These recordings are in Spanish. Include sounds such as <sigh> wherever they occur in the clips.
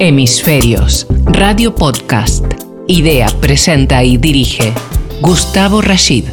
Hemisferios, Radio Podcast. Idea, presenta y dirige Gustavo Rashid.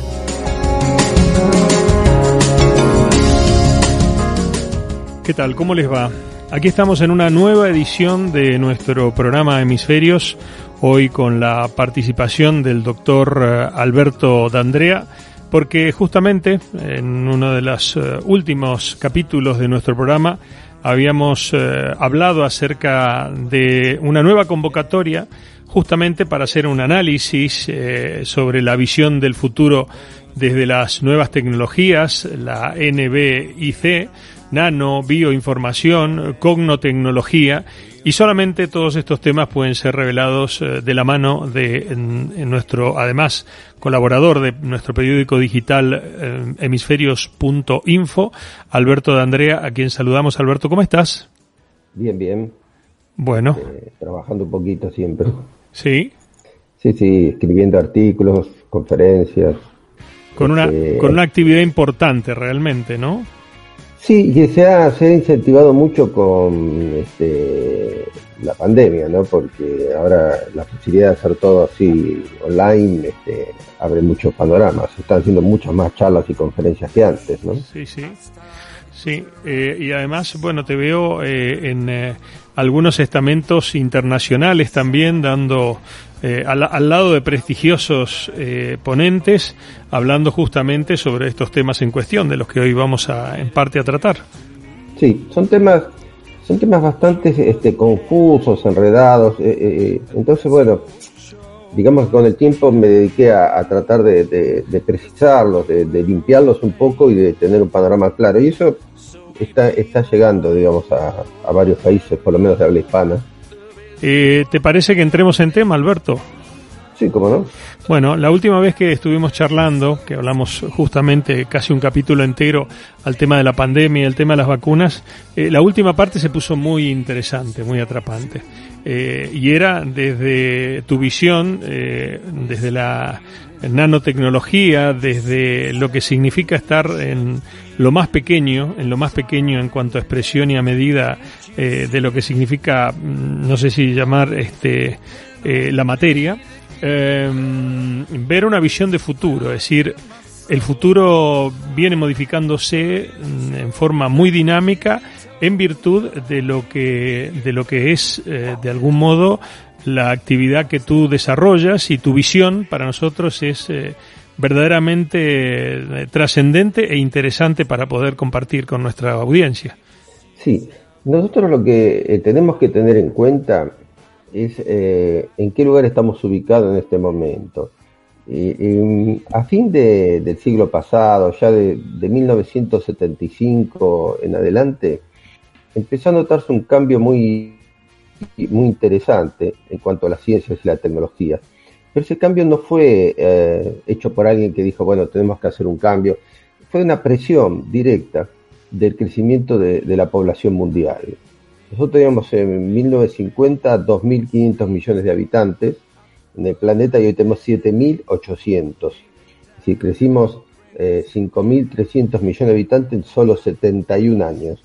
¿Qué tal? ¿Cómo les va? Aquí estamos en una nueva edición de nuestro programa Hemisferios, hoy con la participación del doctor eh, Alberto D'Andrea, porque justamente en uno de los eh, últimos capítulos de nuestro programa habíamos eh, hablado acerca de una nueva convocatoria justamente para hacer un análisis eh, sobre la visión del futuro desde las nuevas tecnologías, la NBIC, nano, bioinformación, cognotecnología, y solamente todos estos temas pueden ser revelados eh, de la mano de nuestro, además, colaborador de nuestro periódico digital eh, hemisferios.info, Alberto de Andrea, a quien saludamos. Alberto, ¿cómo estás? Bien, bien. Bueno. Eh, trabajando un poquito siempre. Sí. Sí, sí, escribiendo artículos, conferencias. Con una, este, con una actividad importante realmente, ¿no? Sí, que se ha, incentivado mucho con este, la pandemia, ¿no? Porque ahora la posibilidad de hacer todo así online este, abre muchos panoramas. Se están haciendo muchas más charlas y conferencias que antes, ¿no? Sí, sí. Sí, eh, y además, bueno, te veo eh, en eh, algunos estamentos internacionales también dando eh, al, al, lado de prestigiosos eh, ponentes, hablando justamente sobre estos temas en cuestión, de los que hoy vamos a, en parte a tratar. Sí, son temas, son temas bastante este, confusos, enredados. Eh, eh entonces, bueno, digamos que con el tiempo me dediqué a, a tratar de, de, de precisarlos, de, de, limpiarlos un poco y de tener un panorama claro. Y eso está, está llegando, digamos, a, a varios países, por lo menos de habla hispana. Eh, ¿Te parece que entremos en tema, Alberto? Sí, cómo no. Bueno, la última vez que estuvimos charlando, que hablamos justamente casi un capítulo entero al tema de la pandemia y el tema de las vacunas, eh, la última parte se puso muy interesante, muy atrapante. Eh, y era desde tu visión, eh, desde la nanotecnología, desde lo que significa estar en lo más pequeño, en lo más pequeño en cuanto a expresión y a medida eh, de lo que significa, mm, no sé si llamar este eh, la materia, eh, ver una visión de futuro, es decir, el futuro viene modificándose mm, en forma muy dinámica en virtud de lo que de lo que es eh, de algún modo la actividad que tú desarrollas y tu visión para nosotros es verdaderamente eh, trascendente e interesante para poder compartir con nuestra audiencia. Sí, nosotros lo que eh, tenemos que tener en cuenta es eh, en qué lugar estamos ubicados en este momento. a fin de, del siglo pasado, ya de, de 1975 en adelante, empezó a notarse un cambio muy muy interesante en cuanto a las ciencias y la tecnología. Pero ese cambio no fue eh, hecho por alguien que dijo, bueno, tenemos que hacer un cambio. Fue una presión directa del crecimiento de, la población mundial. Nosotros teníamos en 1950 2.500 millones de habitantes en el planeta y hoy tenemos 7.800. Si crecimos eh, 5.300 millones de habitantes en solo 71 años.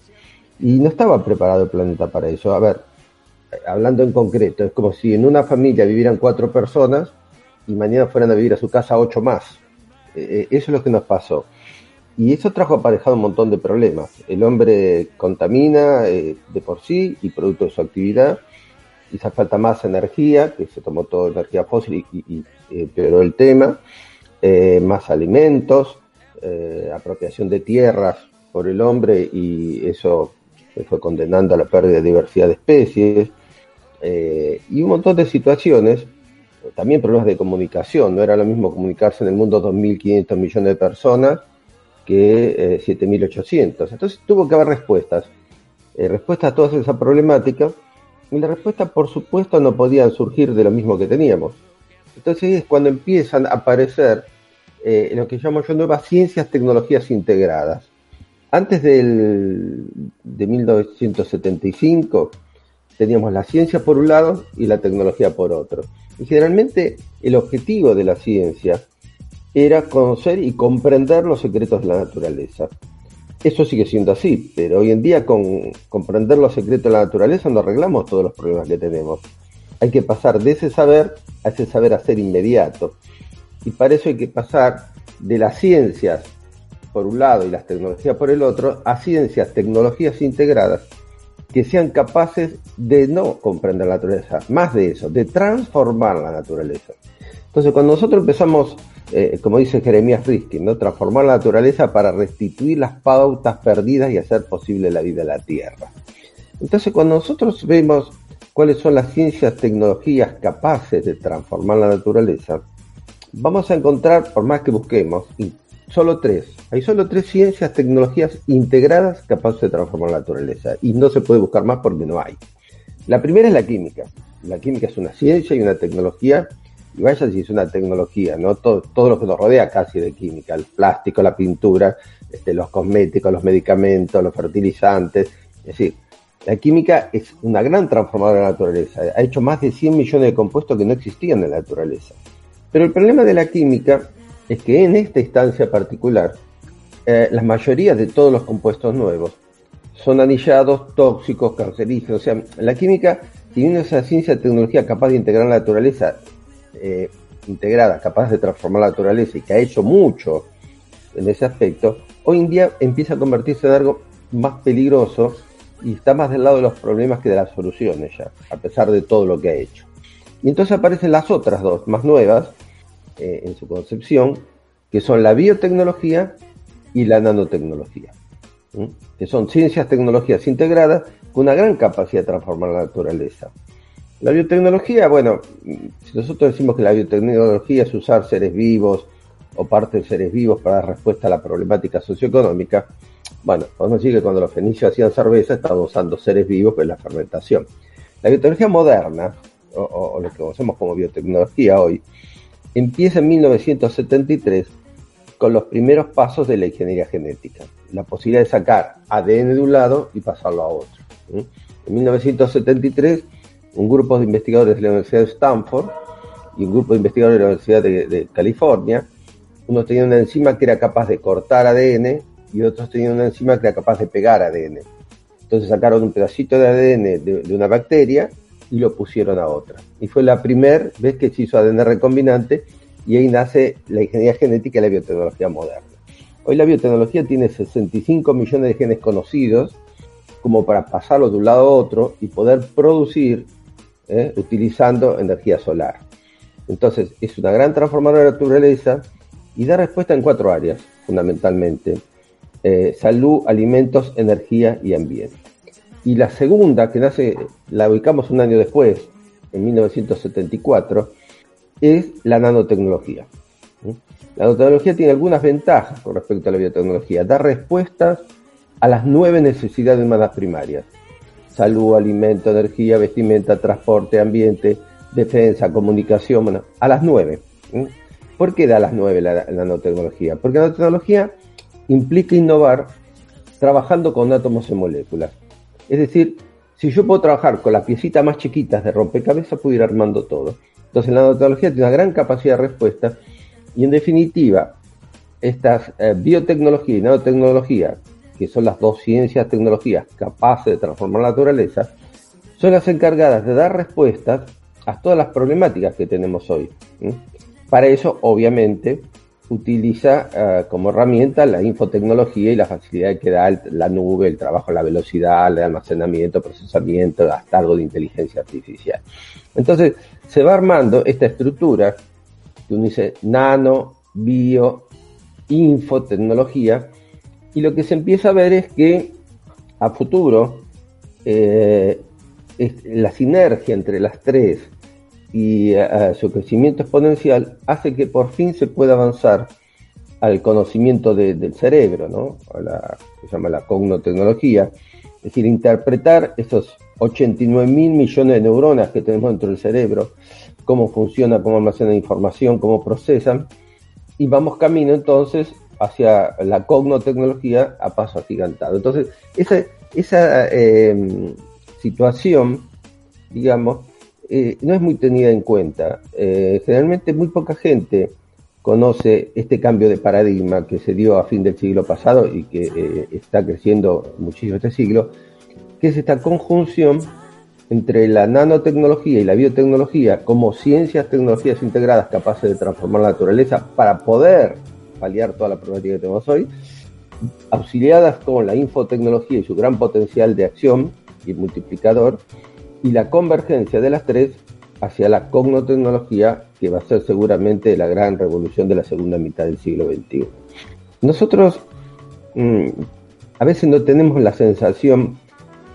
Y no estaba preparado el planeta para eso. A ver, hablando en concreto, es como si en una familia vivieran cuatro personas y mañana fueran a vivir a su casa ocho más. Eh, eso es lo que nos pasó. Y eso trajo aparejado un montón de problemas. El hombre contamina eh, de por sí y producto de su actividad. Quizás falta más energía, que se tomó toda energía fósil y, empeoró el tema. Eh, más alimentos, eh, apropiación de tierras por el hombre y eso se fue condenando a la pérdida de diversidad de especies eh, y un montón de situaciones, también problemas de comunicación, no era lo mismo comunicarse en el mundo 2.500 millones de personas que eh, 7.800. Entonces tuvo que haber respuestas, eh, respuestas a todas esas problemáticas, y las respuestas por supuesto no podían surgir de lo mismo que teníamos. Entonces es cuando empiezan a aparecer eh, lo que llamo yo nuevas ciencias, tecnologías integradas. Antes del, de 1975 teníamos la ciencia por un lado y la tecnología por otro. Y generalmente el objetivo de la ciencia era conocer y comprender los secretos de la naturaleza. Eso sigue siendo así, pero hoy en día con comprender los secretos de la naturaleza no arreglamos todos los problemas que tenemos. Hay que pasar de ese saber a ese saber hacer inmediato. Y para eso hay que pasar de las ciencias por un lado y las tecnologías por el otro a ciencias, tecnologías integradas que sean capaces de no comprender la naturaleza, más de eso, de transformar la naturaleza. Entonces, cuando nosotros empezamos, eh, como dice Jeremías Riskin, transformar la naturaleza para restituir las pautas perdidas y hacer posible la vida en la Tierra. Entonces, cuando nosotros vemos cuáles son las ciencias, tecnologías capaces de transformar la naturaleza, vamos a encontrar, por más que busquemos, solo tres. Hay solo tres ciencias, tecnologías integradas capaces de transformar la naturaleza. Y no se puede buscar más porque no hay. La primera es la química. La química es una ciencia y una tecnología. Y vaya si es una tecnología, ¿no? Todo, todo lo que nos rodea casi de química. El plástico, la pintura, este, los cosméticos, los medicamentos, los fertilizantes. Es decir, la química es una gran transformadora de la naturaleza. Ha hecho más de 100 millones de compuestos que no existían en la naturaleza. Pero el problema de la química es que en esta instancia particular, eh, la mayoría de todos los compuestos nuevos son anillados, tóxicos, cancerígenos. O sea, la química tiene esa ciencia de tecnología capaz de integrar la naturaleza, eh, integrada, capaz de transformar la naturaleza y que ha hecho mucho en ese aspecto, hoy en día empieza a convertirse en algo más peligroso y está más del lado de los problemas que de las soluciones ya, a pesar de todo lo que ha hecho. Y entonces aparecen las otras dos, más nuevas, eh, en su concepción, que son la biotecnología y la nanotecnología, que son ciencias, tecnologías integradas con una gran capacidad de transformar la naturaleza. La biotecnología, bueno, si nosotros decimos que la biotecnología es usar seres vivos o parte de seres vivos para dar respuesta a la problemática socioeconómica, bueno, podemos decir que cuando los fenicios hacían cerveza estaban usando seres vivos para la fermentación. La biotecnología moderna, o lo que conocemos como biotecnología hoy, empieza en 1973 con los primeros pasos de la ingeniería genética, la posibilidad de sacar ADN de un lado y pasarlo a otro. En 1973, un grupo de investigadores de la Universidad de Stanford y un grupo de investigadores de la Universidad de, California, unos tenían una enzima que era capaz de cortar ADN y otros tenían una enzima que era capaz de pegar ADN. Entonces sacaron un pedacito de ADN de una bacteria y lo pusieron a otra. Y fue la primera vez que se hizo ADN recombinante y ahí nace la ingeniería genética y la biotecnología moderna. Hoy la biotecnología tiene 65 millones de genes conocidos como para pasarlos de un lado a otro y poder producir ¿eh? utilizando energía solar. Entonces es una gran transformadora de la naturaleza y da respuesta en cuatro áreas fundamentalmente. Eh, salud, alimentos, energía y ambiente. Y la segunda, que nace, la ubicamos un año después, en 1974, es la nanotecnología. La nanotecnología tiene algunas ventajas con respecto a la biotecnología. Da respuestas a las nueve necesidades humanas primarias. Salud, alimento, energía, vestimenta, transporte, ambiente, defensa, comunicación, a las nueve. ¿Por qué da a las nueve la, la nanotecnología? Porque la nanotecnología implica innovar trabajando con átomos y moléculas. Es decir, si yo puedo trabajar con las piecitas más chiquitas de rompecabezas, puedo ir armando todo. Entonces la nanotecnología tiene una gran capacidad de respuesta y en definitiva, estas eh, biotecnología y nanotecnología, que son las dos ciencias, tecnologías capaces de transformar la naturaleza, son las encargadas de dar respuestas a todas las problemáticas que tenemos hoy. Para eso, obviamente, utiliza eh, como herramienta la infotecnología y la facilidad que da la nube, el trabajo, la velocidad, el almacenamiento, procesamiento, hasta algo de inteligencia artificial. Entonces, se va armando esta estructura que uno dice nano, bio, infotecnología, y lo que se empieza a ver es que a futuro eh, la sinergia entre las tres y su crecimiento exponencial hace que por fin se pueda avanzar al conocimiento del cerebro, ¿no? Se llama la cognotecnología, es decir, interpretar esos 89 mil millones de neuronas que tenemos dentro del cerebro, cómo funciona, cómo almacena información, cómo procesan, y vamos camino entonces hacia la cognotecnología a paso agigantado. Entonces, esa, esa eh, situación, digamos, eh, no es muy tenida en cuenta. Eh, generalmente muy poca gente conoce este cambio de paradigma que se dio a fin del siglo pasado y que eh, está creciendo muchísimo este siglo, que es esta conjunción entre la nanotecnología y la biotecnología como ciencias, tecnologías integradas capaces de transformar la naturaleza para poder paliar toda la problemática que tenemos hoy, auxiliadas con la infotecnología y su gran potencial de acción y multiplicador, y la convergencia de las tres hacia la cognotecnología, que va a ser seguramente la gran revolución de la segunda mitad del siglo XXI. Nosotros mm, a veces no tenemos la sensación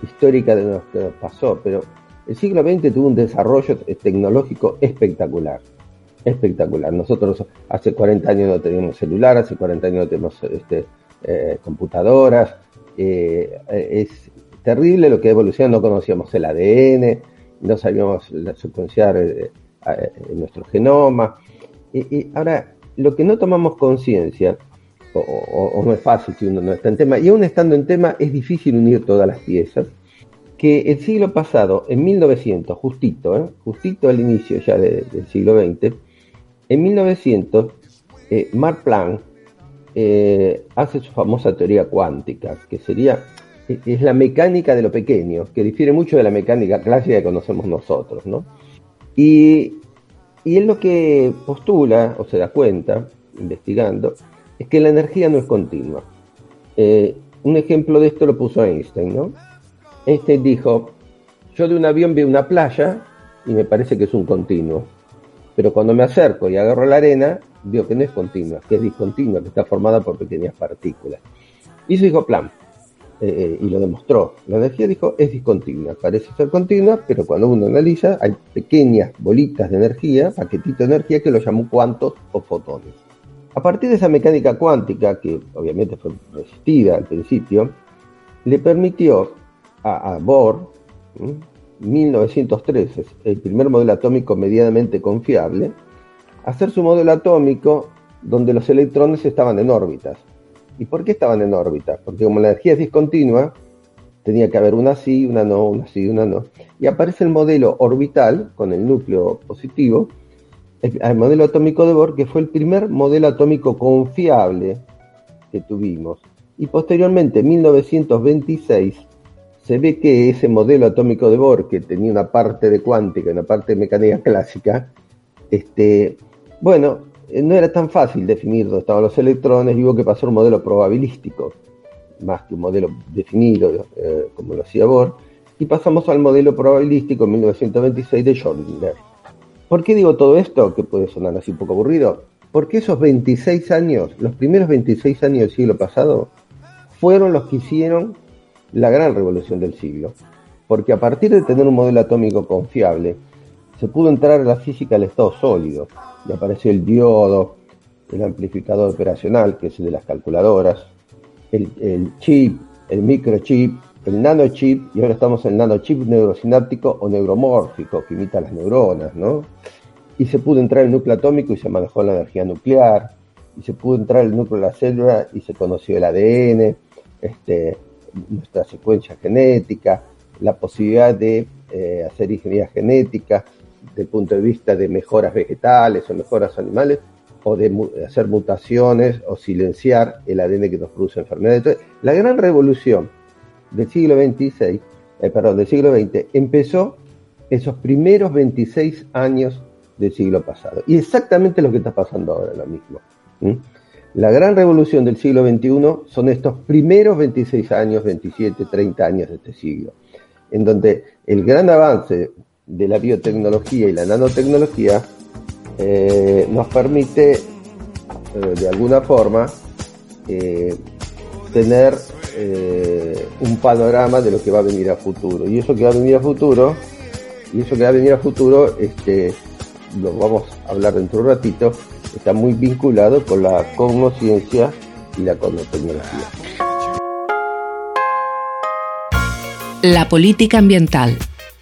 histórica de lo que pasó, pero el siglo XX tuvo un desarrollo tecnológico espectacular. Espectacular. Nosotros hace 40 años no teníamos celular, hace 40 años no tenemos este, eh, computadoras. Eh, es terrible lo que evolucionó, no conocíamos el ADN, no sabíamos secuenciar eh, nuestro genoma. Y, ahora, lo que no tomamos conciencia, o, no es fácil si uno no está en tema, y aún estando en tema es difícil unir todas las piezas, que el siglo pasado, en 1900, justito, justito al inicio ya del siglo XX, en 1900, Mark Planck eh, hace su famosa teoría cuántica, que sería es la mecánica de lo pequeño, que difiere mucho de la mecánica clásica que conocemos nosotros, ¿no? Y, y lo que postula, o se da cuenta, investigando, es que la energía no es continua. Eh, un ejemplo de esto lo puso Einstein, ¿no? Einstein dijo, yo de un avión veo una playa y me parece que es un continuo, pero cuando me acerco y agarro la arena, veo que no es continua, que es discontinua, que está formada por pequeñas partículas. Hizo dijo Planck, eh, y lo demostró. La energía dijo es discontinua, parece ser continua, pero cuando uno analiza hay pequeñas bolitas de energía, paquetitos de energía que lo llamó cuantos o fotones. A partir de esa mecánica cuántica, que obviamente fue resistida al principio, le permitió a, Bohr, 1913, el primer modelo atómico medianamente confiable, hacer su modelo atómico donde los electrones estaban en órbitas. ¿Y por qué estaban en órbitas? Porque como la energía es discontinua, tenía que haber una sí, una no, una sí, una no. Y aparece el modelo orbital con el núcleo positivo, el, modelo atómico de Bohr, que fue el primer modelo atómico confiable que tuvimos. Y posteriormente, en 1926, se ve que ese modelo atómico de Bohr, que tenía una parte de cuántica y una parte de mecánica <laughs> clásica, este, bueno, no era tan fácil definir dónde estaban los electrones y hubo que pasar un modelo probabilístico, más que un modelo definido eh, como lo hacía Bohr, y pasamos al modelo probabilístico en 1926 de Schrödinger. ¿Por qué digo todo esto? Que puede sonar así un poco aburrido. Porque esos 26 años, los primeros 26 años del siglo pasado, fueron los que hicieron la gran revolución del siglo. Porque a partir de tener un modelo atómico confiable, se pudo entrar a la física al estado sólido y apareció el diodo, el amplificador operacional, que es el de las calculadoras, el, chip, el microchip, el nanochip, y ahora estamos en el nanochip neurosináptico o neuromórfico, que imita las neuronas, ¿no? Y se pudo entrar el núcleo atómico y se manejó la energía nuclear, y se pudo entrar el núcleo de la célula y se conoció el ADN, este, nuestra secuencia genética, la posibilidad de eh, hacer ingeniería genética, desde el punto de vista de mejoras vegetales o mejoras animales, o de hacer mutaciones o silenciar el ADN que nos produce enfermedades. la gran revolución del siglo XXVI, eh, perdón, del siglo XX, empezó esos primeros 26 años del siglo pasado. Y exactamente lo que está pasando ahora, lo mismo. La gran revolución del siglo XXI son estos primeros 26 años, 27, 30 años de este siglo, en donde el gran avance de la biotecnología y la nanotecnología eh, nos permite eh, de alguna forma eh, tener un panorama de lo que va a venir a futuro. Y eso que va a venir a futuro, y eso que va a venir a futuro, este, lo vamos a hablar dentro de un ratito, está muy vinculado con la cognosciencia y la cognosotecnología. La política ambiental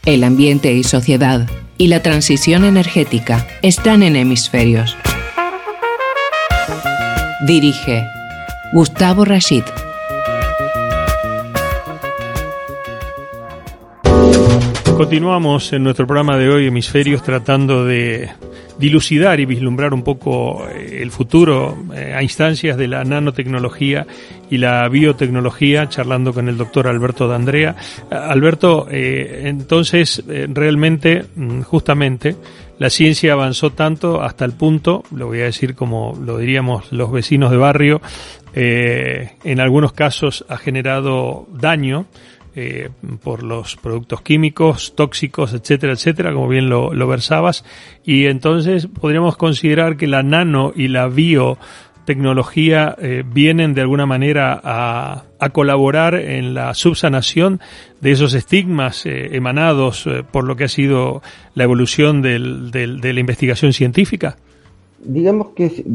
el ambiente y sociedad y la transición energética están en hemisferios. Dirige Gustavo Rashid. Continuamos en nuestro programa de hoy, Hemisferios, tratando de dilucidar y vislumbrar un poco eh, el futuro eh, a instancias de la nanotecnología y la biotecnología, charlando con el doctor Alberto D'Andrea. Alberto, eh, entonces, realmente, mm, justamente, la ciencia avanzó tanto hasta el punto, lo voy a decir como lo diríamos los vecinos de barrio, en algunos casos ha generado daño, eh, por los productos químicos, tóxicos, etcétera, etcétera, como bien lo, versabas. Y entonces podríamos considerar que la nano y la biotecnología eh, vienen de alguna manera a, colaborar en la subsanación de esos estigmas eh, emanados por lo que ha sido la evolución del, de la investigación científica. Digamos que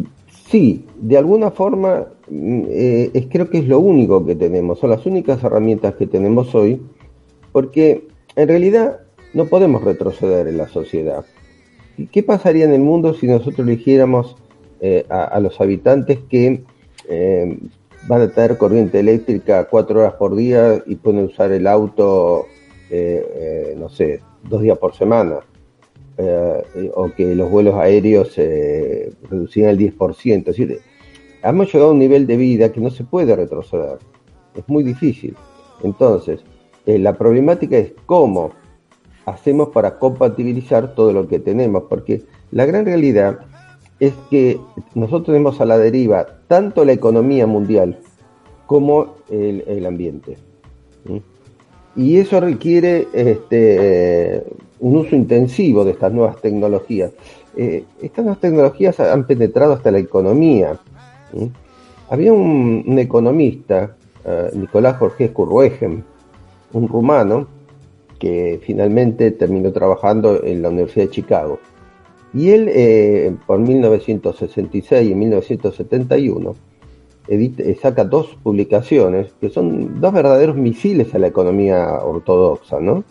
Sí, de alguna forma eh, es, creo que es lo único que tenemos, son las únicas herramientas que tenemos hoy, porque en realidad no podemos retroceder en la sociedad. ¿Qué pasaría en el mundo si nosotros eligiéramos eh, a, los habitantes que eh, van a tener corriente eléctrica cuatro horas por día y pueden usar el auto, no sé, dos días por semana? Eh, o que los vuelos aéreos se reducían el 10%. Es decir, hemos llegado a un nivel de vida que no se puede retroceder. Es muy difícil. Entonces, eh, la problemática es cómo hacemos para compatibilizar todo lo que tenemos, porque la gran realidad es que nosotros tenemos a la deriva tanto la economía mundial como el, ambiente. Y eso requiere este, un uso intensivo de estas nuevas tecnologías. Eh, estas nuevas tecnologías han penetrado hasta la economía. Había un, economista, eh, Nicolás Jorge Ruegen, un rumano, que finalmente terminó trabajando en la Universidad de Chicago. Y él, eh, por 1966 y 1971, saca dos publicaciones que son dos verdaderos misiles a la economía ortodoxa, ¿no?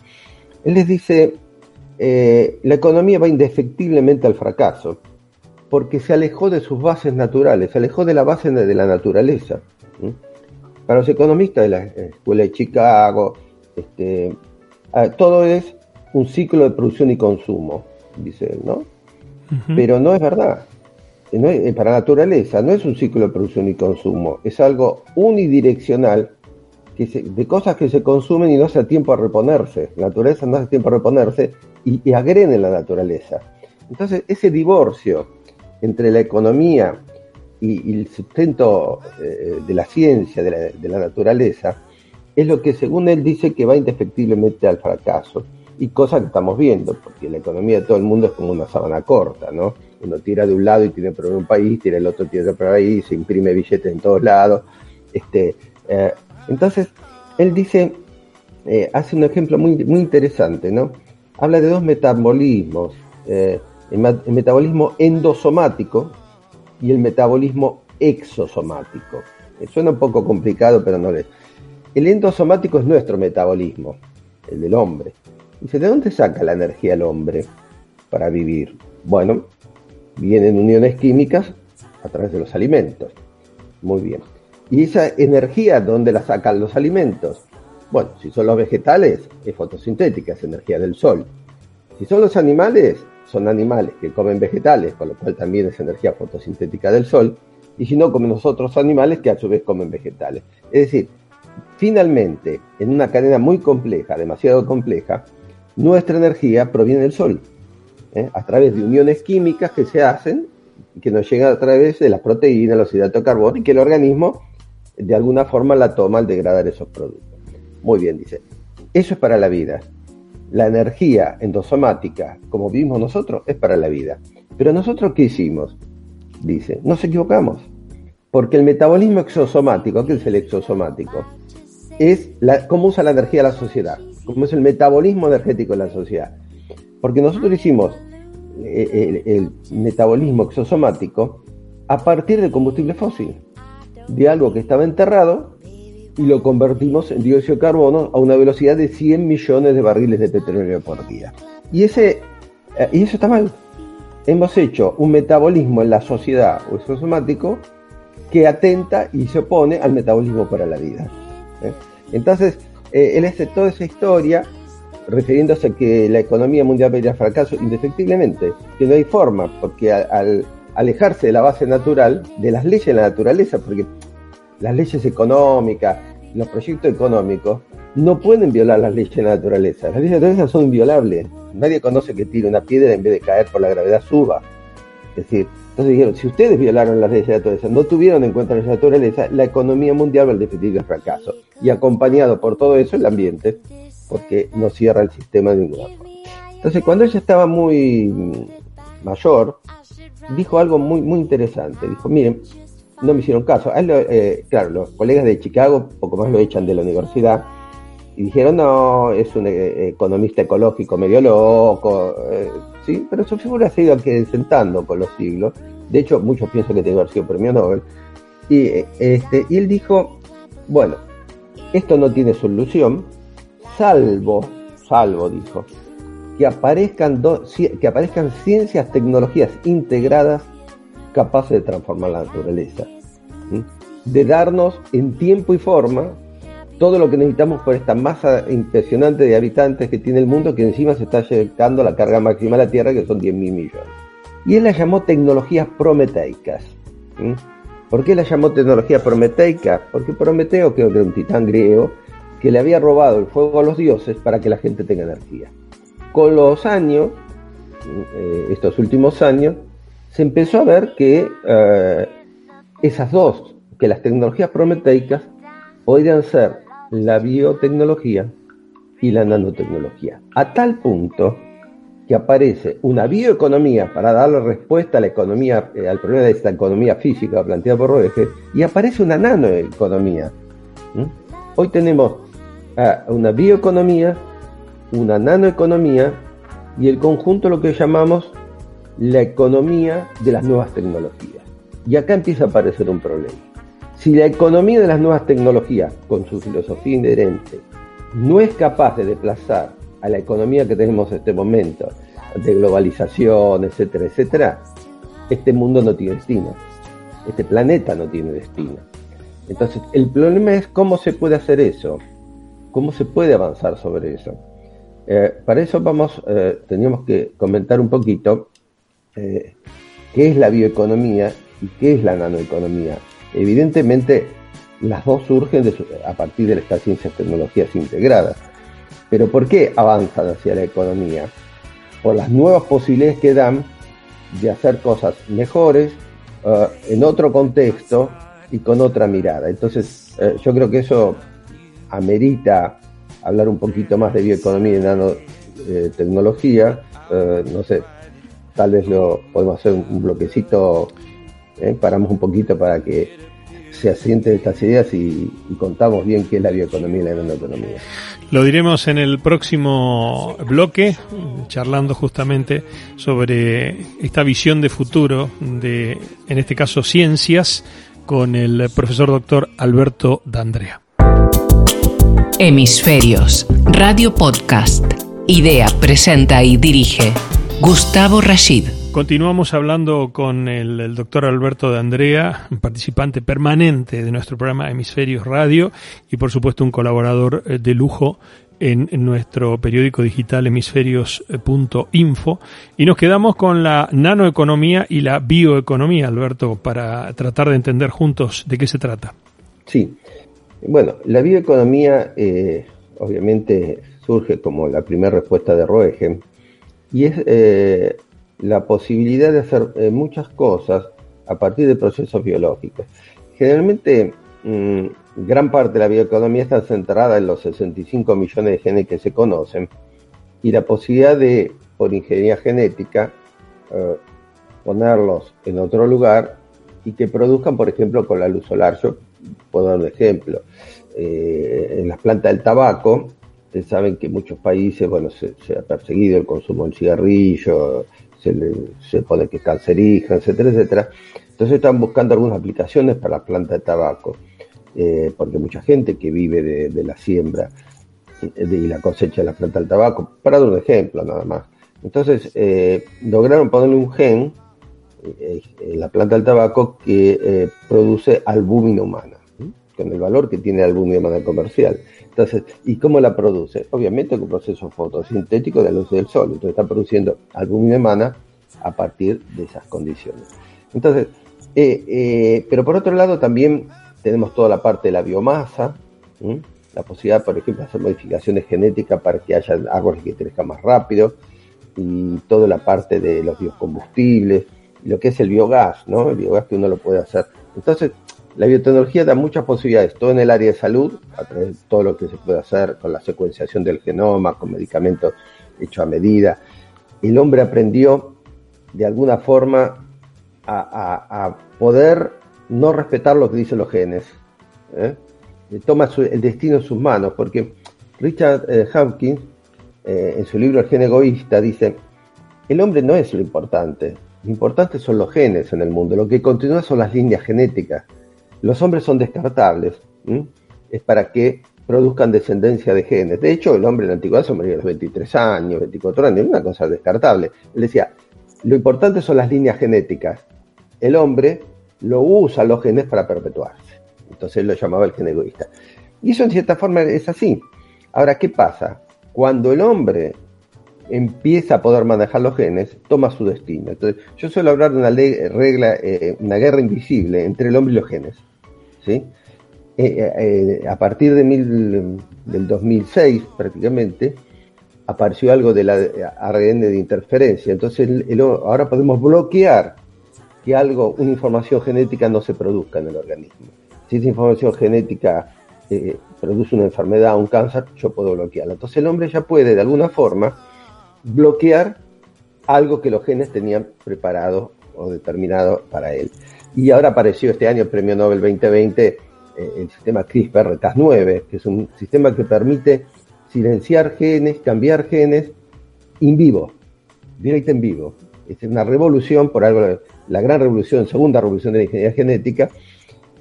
Él les dice, eh, la economía va indefectiblemente al fracaso, porque se alejó de sus bases naturales, se alejó de la base de la naturaleza. Para los economistas de la Escuela de Chicago, este, todo es un ciclo de producción y consumo, dice, ¿no? Pero no es verdad. Eh, para la naturaleza no es un ciclo de producción y consumo, es algo unidireccional de cosas que se consumen y no hace tiempo a reponerse. La naturaleza no hace tiempo a reponerse y, y agreden la naturaleza. Entonces, ese divorcio entre la economía y, el sustento eh, de la ciencia, de la, naturaleza, es lo que según él dice que va indefectiblemente al fracaso. Y cosa que estamos viendo, porque la economía de todo el mundo es como una sábana corta, ¿no? Uno tira de un lado y tiene problema un país, tira el otro, tiene otro país, se imprime billetes en todos lados. Este, eh, entonces, él dice, eh, hace un ejemplo muy, muy interesante, ¿no? Habla de dos metabolismos, el, metabolismo endosomático y el metabolismo exosomático. Suena un poco complicado, pero no es. El endosomático es nuestro metabolismo, el del hombre. Dice, ¿de dónde saca la energía el hombre para vivir? Bueno, vienen uniones químicas a través de los alimentos. Muy bien. ¿Y esa energía dónde la sacan los alimentos? Bueno, si son los vegetales, es fotosintética, es energía del sol. Si son los animales, son animales que comen vegetales, con lo cual también es energía fotosintética del sol. Y si no, comen los otros animales que a su vez comen vegetales. Es decir, finalmente, en una cadena muy compleja, demasiado compleja, nuestra energía proviene del sol, ¿eh? a través de uniones químicas que se hacen, que nos llegan a través de las proteínas, los hidratos de carbono, y que el organismo de alguna forma la toma al degradar esos productos. Muy bien, dice. Eso es para la vida. La energía endosomática, como vimos nosotros, es para la vida. Pero nosotros, ¿qué hicimos? Dice, nos equivocamos. Porque el metabolismo exosomático, ¿qué es el exosomático? Es la, cómo usa la energía la sociedad, cómo es el metabolismo energético de la sociedad. Porque nosotros hicimos eh, el, el metabolismo exosomático a partir del combustible fósil de algo que estaba enterrado y lo convertimos en dióxido de carbono a una velocidad de 100 millones de barriles de petróleo por día. Y, ese, eh, y eso está mal. Hemos hecho un metabolismo en la sociedad o exosomático que atenta y se opone al metabolismo para la vida. ¿eh? Entonces, eh, él hace toda esa historia refiriéndose a que la economía mundial va fracaso, indefectiblemente, que no hay forma, porque al, alejarse de la base natural, de las leyes de la naturaleza, porque las leyes económicas, los proyectos económicos, no pueden violar las leyes de la naturaleza. Las leyes de la naturaleza son inviolables. Nadie conoce que tire una piedra en vez de caer por la gravedad suba. Es decir, entonces dijeron, si ustedes violaron las leyes de la naturaleza, no tuvieron en cuenta la naturaleza, la economía mundial va a definitivamente el fracaso. Y acompañado por todo eso el ambiente, porque no cierra el sistema de ninguna forma. Entonces, cuando ella estaba muy mayor, dijo algo muy, muy interesante. Dijo, miren, no me hicieron caso. Eh, claro, los colegas de Chicago poco más lo echan de la universidad y dijeron, no, es un eh, economista ecológico medio loco, eh, sí, pero su figura se ha ido sentando con los siglos. De hecho, muchos piensan que que haber sido premio Nobel. Y, este, y él dijo, bueno, esto no tiene solución, salvo, salvo, dijo, que aparezcan, que aparezcan ciencias, tecnologías integradas capaces de transformar la naturaleza, de darnos en tiempo y forma todo lo que necesitamos por esta masa impresionante de habitantes que tiene el mundo, que encima se está llegando la carga máxima a la Tierra, que son 10 mil millones. Y él la llamó tecnologías prometeicas. ¿Por qué la llamó tecnología prometeica? Porque Prometeo, que era un titán griego, que le había robado el fuego a los dioses para que la gente tenga energía. Con los años, eh, estos últimos años, se empezó a ver que eh, esas dos, que las tecnologías prometeicas podrían ser la biotecnología y la nanotecnología. A tal punto que aparece una bioeconomía para darle respuesta a la economía, eh, al problema de esta economía física planteada por Roeger, y aparece una nanoeconomía. Hoy tenemos a una bioeconomía, una nanoeconomía y el conjunto lo que llamamos la economía de las nuevas tecnologías. Y acá empieza a aparecer un problema. Si la economía de las nuevas tecnologías, con su filosofía inherente, no es capaz de desplazar a la economía que tenemos en este momento, de globalización, etcétera, etcétera, este mundo no tiene destino. Este planeta no tiene destino. Entonces, el problema es cómo se puede hacer eso. ¿Cómo se puede avanzar sobre eso? Eh, para eso vamos, eh, teníamos que comentar un poquito eh, qué es la bioeconomía y qué es la nanoeconomía. Evidentemente, las dos surgen a partir de estas ciencias tecnologías integradas. Pero ¿por qué avanzan hacia la economía? Por las nuevas posibilidades que dan de hacer cosas mejores, en otro contexto y con otra mirada. Entonces, yo creo que eso amerita hablar un poquito más de bioeconomía y nanotecnología, eh, no sé, tal vez lo podemos hacer un bloquecito, eh, paramos un poquito para que se asienten estas ideas y, contamos bien qué es la bioeconomía y la nanoeconomía. Lo diremos en el próximo bloque, charlando justamente sobre esta visión de futuro de, en este caso, ciencias, con el profesor doctor Alberto D'Andrea. Hemisferios, Radio Podcast. Idea, presenta y dirige Gustavo Rashid. Continuamos hablando con el, doctor Alberto de Andrea, un participante permanente de nuestro programa Hemisferios Radio y por supuesto un colaborador eh, de lujo en, nuestro periódico digital hemisferios.info y nos quedamos con la nanoeconomía y la bioeconomía, Alberto, para tratar de entender juntos de qué se trata. Sí, bueno, la bioeconomía eh, obviamente surge como la primera respuesta de Roegen y es eh, la posibilidad de hacer eh, muchas cosas a partir de procesos biológicos. Generalmente, mm, gran parte de la bioeconomía está centrada en los 65 millones de genes que se conocen y la posibilidad de, por ingeniería genética, ponerlos en otro lugar y que produzcan, por ejemplo, con la luz solar. Yo puedo dar un ejemplo. Eh, en las plantas del tabaco, ustedes saben que en muchos países, bueno, se, ha perseguido el consumo del cigarrillo, se, se pone que es cancerígeno, etcétera, etcétera. Entonces están buscando algunas aplicaciones para la planta de tabaco, eh, porque mucha gente que vive de, la siembra y la cosecha de la planta del tabaco, para dar un ejemplo nada más. Entonces eh, lograron ponerle un gen en la planta del tabaco que produce albúmina humana. Con el valor que tiene albúmina humana comercial. Entonces, ¿y cómo la produce? Obviamente con un proceso fotosintético de la luz del sol. Entonces está produciendo albúmina humana a partir de esas condiciones. Entonces, eh, eh, pero por otro lado también tenemos toda la parte de la biomasa, la posibilidad, por ejemplo, de hacer modificaciones genéticas para que haya árboles que crezcan más rápido, y toda la parte de los biocombustibles, lo que es el biogás, ¿no? El biogás que uno lo puede hacer. Entonces, la biotecnología da muchas posibilidades, todo en el área de salud, a través de todo lo que se puede hacer con la secuenciación del genoma, con medicamentos hechos a medida. El hombre aprendió de alguna forma a, poder no respetar lo que dicen los genes. ¿eh? Toma el destino en sus manos, porque Richard eh, Hawkins, eh, en su libro El gen egoísta, dice, el hombre no es lo importante, lo importante son los genes en el mundo, lo que continúa son las líneas genéticas. Los hombres son descartables, es para que produzcan descendencia de genes. De hecho, el hombre en la antigüedad se moría a los 23 años, 24 años, una cosa descartable. Él decía, lo importante son las líneas genéticas. El hombre lo usa los genes para perpetuarse. Entonces él lo llamaba el gen egoísta. Y eso en cierta forma es así. Ahora, ¿qué pasa? Cuando el hombre empieza a poder manejar los genes, toma su destino. Entonces, yo suelo hablar de una regla, eh, una guerra invisible entre el hombre y los genes. ¿Sí? Eh, eh, a partir de del 2006 prácticamente, apareció algo de la ARN de interferencia. Entonces ahora podemos bloquear que algo, una información genética no se produzca en el organismo. Si esa información genética eh, produce una enfermedad, un cáncer, yo puedo bloquearla. Entonces el hombre ya puede de alguna forma bloquear algo que los genes tenían preparado o determinado para él. Y ahora apareció este año el Premio Nobel 2020 eh, el sistema CRISPR-Cas9, que es un sistema que permite silenciar genes, cambiar genes in vivo, directo en vivo. Es una revolución, por algo, la gran revolución, segunda revolución de la ingeniería genética,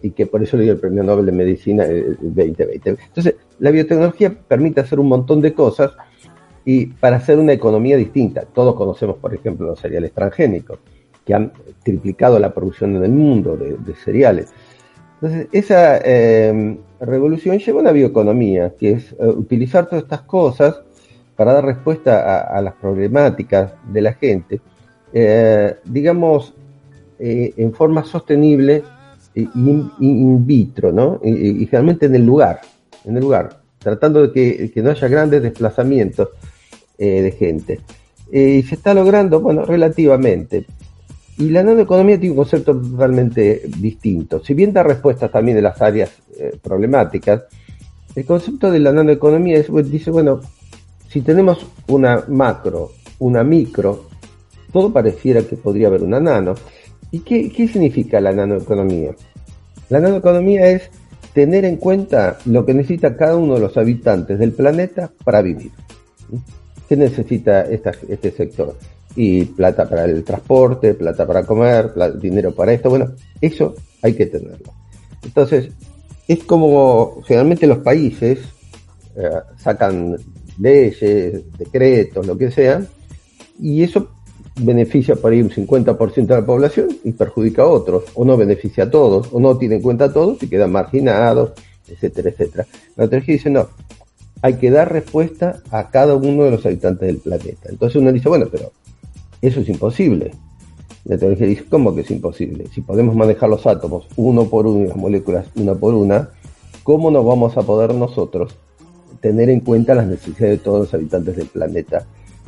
y que por eso le dio el Premio Nobel de Medicina el 2020. Entonces, la biotecnología permite hacer un montón de cosas y para hacer una economía distinta. Todos conocemos, por ejemplo, los cereales transgénicos, que han triplicado la producción en el mundo de, cereales. Entonces, esa eh, revolución lleva a una bioeconomía, que es eh, utilizar todas estas cosas para dar respuesta a, las problemáticas de la gente, eh, digamos, en forma sostenible in, vitro, ¿no? Y, generalmente en el lugar, en el lugar, tratando de que, no haya grandes desplazamientos de gente. Y se está logrando, bueno, relativamente. Y la nanoeconomía tiene un concepto totalmente distinto. Si bien da respuestas también de las áreas eh, problemáticas, el concepto de la nanoeconomía es, dice, bueno, si tenemos una macro, una micro, todo pareciera que podría haber una nano. ¿Y qué, significa la nanoeconomía? La nanoeconomía es tener en cuenta lo que necesita cada uno de los habitantes del planeta para vivir. ¿Qué necesita este sector? Y plata para el transporte, plata para comer, dinero para esto. Bueno, eso hay que tenerlo. Entonces, es como generalmente los países eh, sacan leyes, decretos, lo que sea, y eso beneficia por ahí un 50% de la población y perjudica a otros, o no beneficia a todos, o no tiene en cuenta a todos y quedan marginados, etcétera, etcétera. La teología dice no, hay que dar respuesta a cada uno de los habitantes del planeta. Entonces uno dice, bueno, pero eso es imposible. La teología dice, ¿cómo que es imposible? Si podemos manejar los átomos uno por uno y las moléculas una por una, ¿cómo no vamos a poder nosotros tener en cuenta las necesidades de todos los habitantes del planeta?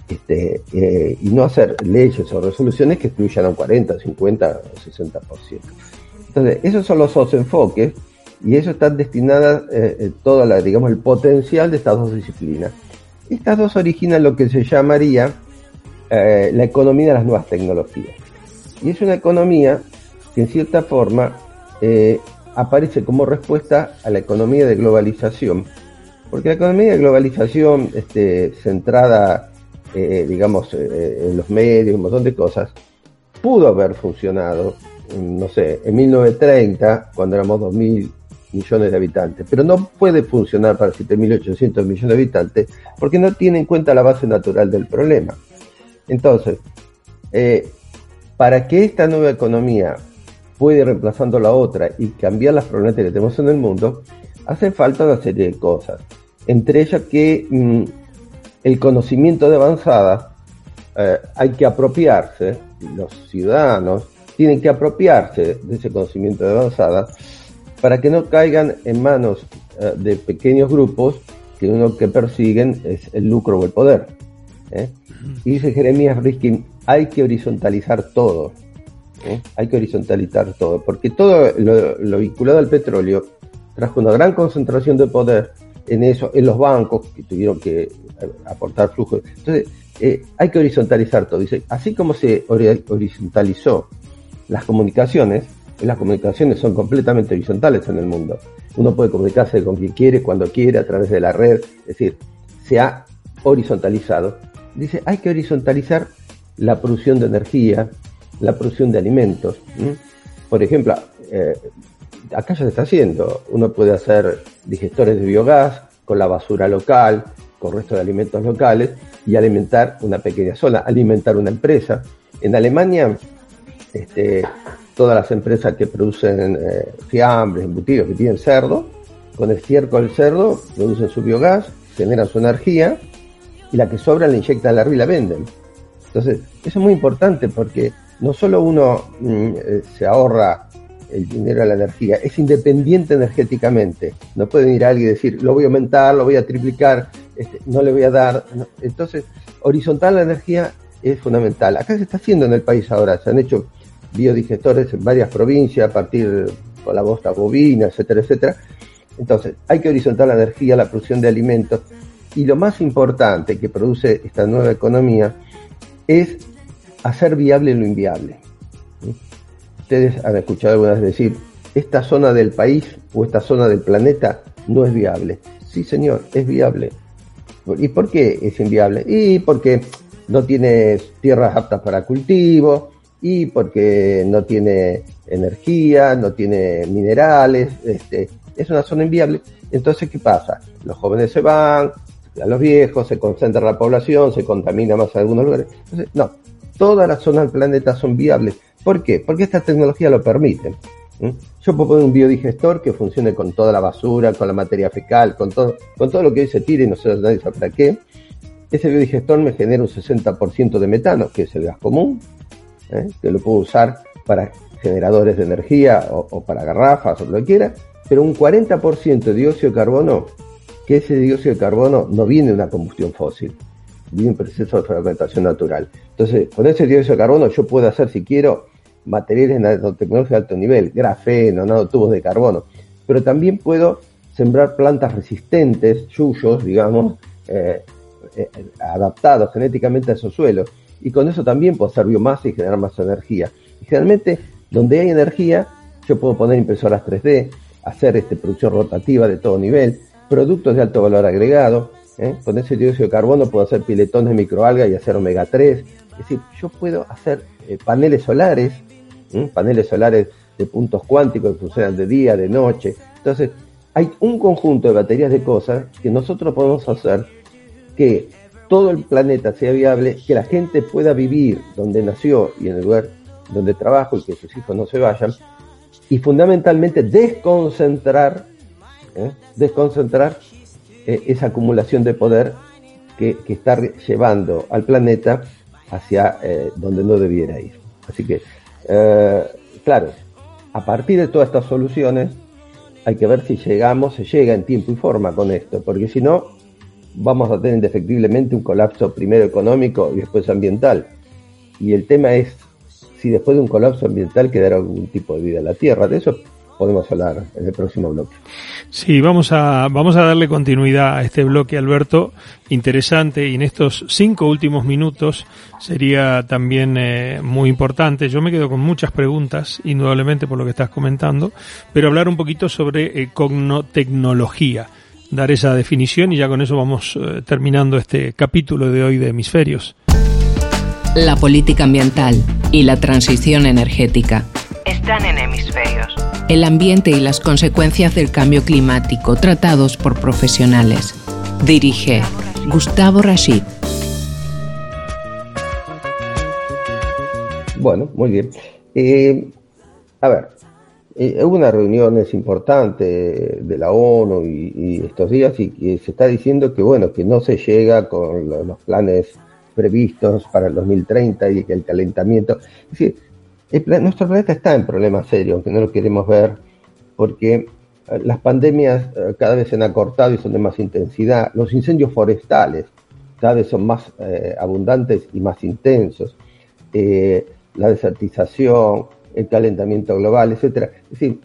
este, eh, y no hacer leyes o resoluciones que excluyan a un 40, 50 o 60%. Entonces, esos son los dos enfoques y eso está destinada eh, toda digamos, el potencial de estas dos disciplinas. Estas dos originan lo que se llamaría la economía de las nuevas tecnologías. Y es una economía que en cierta forma aparece como respuesta a la economía de globalización, porque la economía de globalización este, centrada eh, digamos, eh, eh, en los medios, un montón de cosas, pudo haber funcionado, no sé, en 1930, cuando éramos 2.000 millones de habitantes, pero no puede funcionar para 7.800 millones de habitantes porque no tiene en cuenta la base natural del problema. Entonces, para que esta nueva economía puede ir reemplazando la otra y cambiar las problemáticas que tenemos en el mundo, hace falta una serie de cosas. Entre ellas que mm, el conocimiento de avanzada eh, hay que apropiarse, los ciudadanos tienen que apropiarse de ese conocimiento de avanzada para que no caigan en manos eh, de pequeños grupos que uno que persiguen es el lucro o el poder. ¿Eh? Y dice Jeremías Riskin, hay que horizontalizar todo. ¿eh? Hay que horizontalizar todo, porque todo lo, vinculado al petróleo trajo una gran concentración de poder en eso, en los bancos que tuvieron que aportar flujos. Entonces, hay que horizontalizar todo. Dice, así como se horizontalizó las comunicaciones, las comunicaciones son completamente horizontales en el mundo. Uno puede comunicarse con quien quiere, cuando quiere, a través de la red, es decir, se ha horizontalizado. Dice, hay que horizontalizar la producción de energía, la producción de alimentos. Por ejemplo, eh, acá ya se está haciendo. Uno puede hacer digestores de biogás con la basura local, con resto de alimentos locales y alimentar una pequeña zona, alimentar una empresa. En Alemania, este, todas las empresas que producen eh, fiambres, embutidos, que tienen cerdo, con el estiércol del cerdo producen su biogás, generan su energía y la que sobra la inyectan la y la venden. Entonces, eso es muy importante porque no solo uno mm, eh, se ahorra el dinero a la energía, es independiente energéticamente. No puede ir a alguien y decir, lo voy a aumentar, lo voy a triplicar, este, no le voy a dar. Entonces, horizontal la energía es fundamental. Acá se está haciendo en el país ahora, se han hecho biodigestores en varias provincias a partir con la bosta bovina, etcétera, etcétera. Entonces, hay que horizontar la energía, la producción de alimentos. Y lo más importante que produce esta nueva economía es hacer viable lo inviable. Ustedes han escuchado algunas decir, esta zona del país o esta zona del planeta no es viable. Sí, señor, es viable. ¿Y por qué es inviable? Y porque no tiene tierras aptas para cultivo, y porque no tiene energía, no tiene minerales, este, es una zona inviable. Entonces, ¿qué pasa? Los jóvenes se van, a los viejos, se concentra la población, se contamina más en algunos lugares. Entonces, no, todas las zonas del planeta son viables. ¿Por qué? Porque esta tecnología lo permite. Yo puedo poner un biodigestor que funcione con toda la basura, con la materia fecal, con todo, con todo lo que hoy se tire y no sé para qué. Ese biodigestor me genera un 60% de metano, que es el gas común, ¿eh? que lo puedo usar para generadores de energía o, para garrafas o lo que quiera, pero un 40% de dióxido de carbono, que ese dióxido de carbono no viene de una combustión fósil, viene de un proceso de fragmentación natural. Entonces, con ese dióxido de carbono yo puedo hacer, si quiero, materiales nanotecnología de alto nivel, grafeno, nanotubos de carbono, pero también puedo sembrar plantas resistentes, yuyos, digamos, eh, eh, adaptados genéticamente a esos suelos y con eso también puedo hacer biomasa y generar más energía. Y generalmente, donde hay energía, yo puedo poner impresoras 3D, hacer este, producción rotativa de todo nivel, productos de alto valor agregado. ¿eh? Con ese dióxido de carbono puedo hacer piletones de microalga y hacer omega 3. Es decir, yo puedo hacer eh, paneles solares, paneles solares de puntos cuánticos que funcionan de día, de noche. Entonces, hay un conjunto de baterías de cosas que nosotros podemos hacer que todo el planeta sea viable, que la gente pueda vivir donde nació y en el lugar donde trabaja y que sus hijos no se vayan, y fundamentalmente desconcentrar, ¿eh? desconcentrar eh, esa acumulación de poder que, está llevando al planeta hacia eh, donde no debiera ir. Así que, claro, a partir de todas estas soluciones, hay que ver si llegamos, se llega en tiempo y forma con esto, porque si no, vamos a tener indefectiblemente un colapso primero económico y después ambiental. Y el tema es si después de un colapso ambiental quedará algún tipo de vida en la Tierra. De eso podemos hablar en el próximo bloque. Sí, vamos a, vamos a darle continuidad a este bloque, Alberto. Interesante y en estos cinco últimos minutos sería también eh, muy importante. Yo me quedo con muchas preguntas, indudablemente por lo que estás comentando, pero hablar un poquito sobre eh, cognotecnología dar esa definición y ya con eso vamos eh, terminando este capítulo de hoy de Hemisferios. La política ambiental y la transición energética están en Hemisferios. El ambiente y las consecuencias del cambio climático tratados por profesionales. Dirige Gustavo Rashid. Bueno, muy bien. Eh, a ver, eh, hubo una reunión importante de la ONU y, estos días y se está diciendo que bueno, que no se llega con los planes previstos para el 2030 y que el calentamiento, es nuestro planeta está en problemas serios, aunque no lo queremos ver, porque eh, las pandemias eh, cada vez se han acortado y son de más intensidad, los incendios forestales cada vez son más abundantes y más intensos, la desertización, el calentamiento global, etcétera. Es decir,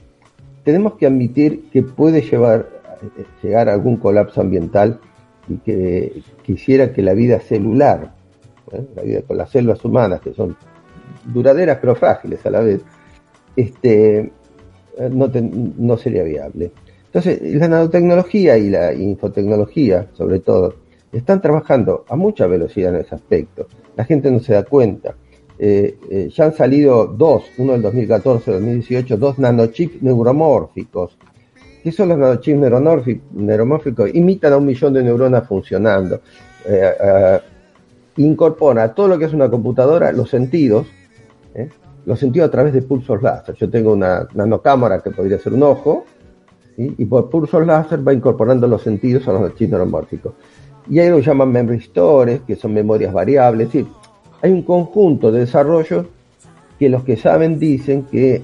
tenemos que admitir que puede llevar, llegar a algún colapso ambiental y que quisiera que la vida celular, ¿eh? la vida con las células humanas, que son duraderas pero frágiles a la vez, este, no, no sería viable. Entonces, la nanotecnología y la infotecnología, sobre todo, están trabajando a mucha velocidad en ese aspecto. La gente no se da cuenta. Eh, eh, ya han salido dos, uno del 2014, 2018, dos nanochips neuromórficos. ¿Qué son los nanochips neuromórficos? Imitan a un millón de neuronas funcionando. Eh, incorpora todo lo que es una computadora los sentidos, los sentidos a través de pulsos láser. Yo tengo una nanocámara que podría ser un ojo, y por pulsos láser va incorporando los sentidos a los chips neuromórficos. Y ahí lo llaman memory stores, que son memorias variables, hay un conjunto de desarrollos que los que saben dicen que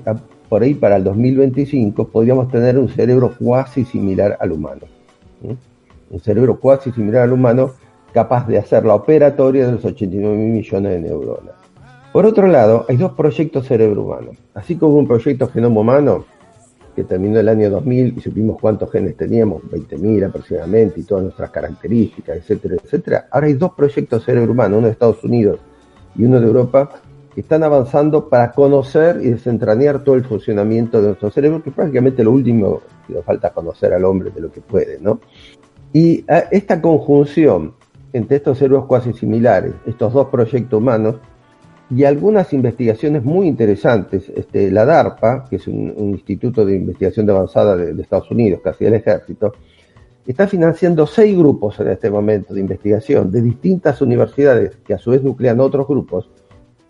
por ahí para el 2025 podríamos tener un cerebro cuasi similar al humano. Un cerebro cuasi similar al humano capaz de hacer la operatoria de los 89 mil millones de neuronas. Por otro lado, hay dos proyectos cerebro humano. Así como un proyecto genoma humano, que terminó el año 2000 y supimos cuántos genes teníamos, 20.000 aproximadamente, y todas nuestras características, etcétera, etcétera. Ahora hay dos proyectos cerebro humano, uno de Estados Unidos y uno de Europa, que están avanzando para conocer y desentrañar todo el funcionamiento de nuestro cerebro, que es prácticamente lo último que nos falta conocer al hombre de lo que puede, ¿no? Y ah, esta conjunción entre estos cerebros cuasi similares, estos dos proyectos humanos, y algunas investigaciones muy interesantes. Este, la DARPA, que es un, instituto de investigación avanzada de, Estados Unidos, casi del ejército, está financiando seis grupos en este momento de investigación de distintas universidades que a su vez nuclean otros grupos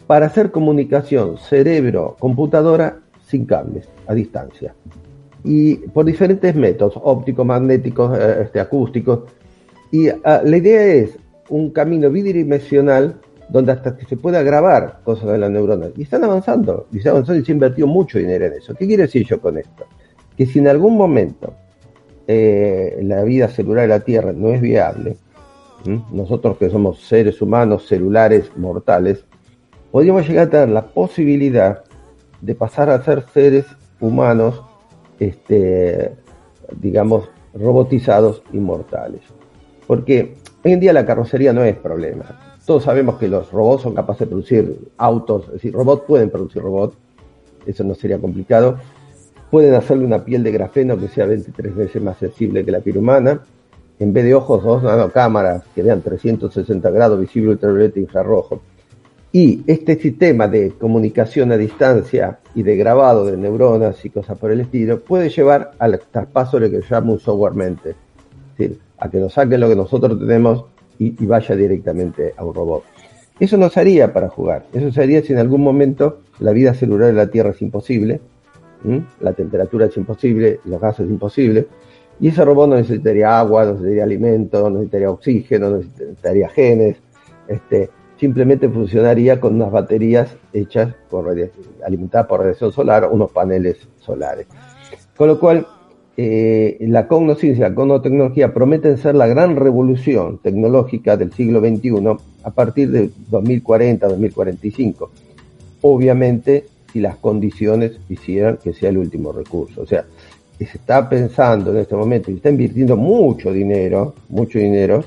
para hacer comunicación cerebro-computadora sin cables, a distancia. Y por diferentes métodos, ópticos, magnéticos, eh, este, acústicos. Y ah, la idea es un camino bidimensional donde hasta que se pueda grabar cosas de la neurona. Y están avanzando, y se, y se ha invertido mucho dinero en eso. ¿Qué quiere decir yo con esto? Que si en algún momento eh, la vida celular de la Tierra no es viable, nosotros que somos seres humanos celulares mortales, podríamos llegar a tener la posibilidad de pasar a ser seres humanos, este, digamos, robotizados inmortales. Porque hoy en día la carrocería no es problema. Todos sabemos que los robots son capaces de producir autos, es decir, robots pueden producir robots, eso no sería complicado, Pueden hacerle una piel de grafeno que sea 23 veces más sensible que la piel humana. En vez de ojos, dos nanocámaras que vean 360 grados visible ultravioleta e infrarrojo. Y este sistema de comunicación a distancia y de grabado de neuronas y cosas por el estilo puede llevar al traspaso de lo que se llama un software mente. Es decir, a que nos saquen lo que nosotros tenemos y, vaya directamente a un robot. Eso nos haría para jugar. Eso sería si en algún momento la vida celular de la Tierra es imposible la temperatura es imposible, los gases es imposible, y ese robot no necesitaría agua, no necesitaría alimento, no necesitaría oxígeno, no necesitaría genes, este, simplemente funcionaría con unas baterías hechas por alimentadas por radiación solar, unos paneles solares. Con lo cual, eh, la cognosciencia, la cognosciencia prometen ser la gran revolución tecnológica del siglo XXI a partir de 2040-2045. Obviamente, si las condiciones hicieran que sea el último recurso. O sea, se está pensando en este momento y está invirtiendo mucho dinero, mucho dinero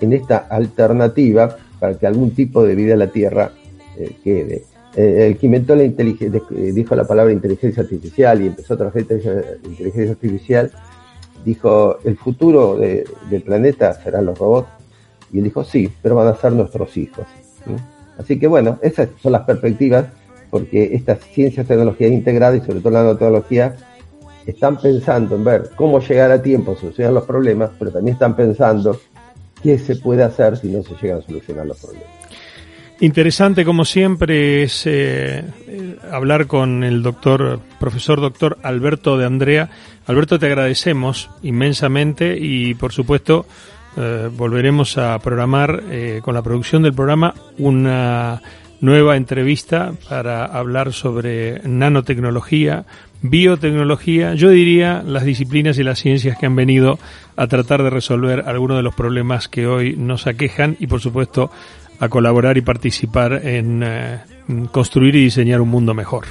en esta alternativa para que algún tipo de vida en la Tierra eh, quede. Eh, el que inventó la inteligencia, eh, dijo la palabra inteligencia artificial y empezó a trabajar inteligencia artificial, dijo, el futuro del planeta serán los robots. Y él dijo, sí, pero van a ser nuestros hijos. Así que bueno, esas son las perspectivas porque estas ciencias, tecnologías integradas y sobre todo la nanotecnología están pensando en ver cómo llegar a tiempo a solucionar los problemas, pero también están pensando qué se puede hacer si no se llegan a solucionar los problemas. Interesante, como siempre, es eh, hablar con el doctor, profesor doctor Alberto de Andrea. Alberto, te agradecemos inmensamente y, por supuesto, eh, volveremos a programar eh, con la producción del programa una nueva entrevista para hablar sobre nanotecnología, biotecnología, yo diría las disciplinas y las ciencias que han venido a tratar de resolver algunos de los problemas que hoy nos aquejan y por supuesto a colaborar y participar en, eh, construir y diseñar un mundo mejor.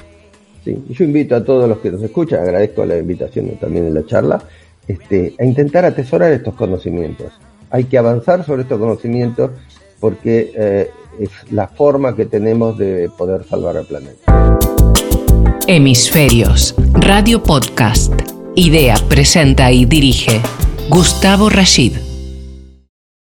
Sí, yo invito a todos los que nos escuchan, agradezco la invitación también en la charla, este, a intentar atesorar estos conocimientos. Hay que avanzar sobre estos conocimientos porque eh, es la forma que tenemos de poder salvar al planeta. Hemisferios, Radio Podcast. Idea, presenta y dirige Gustavo Rashid.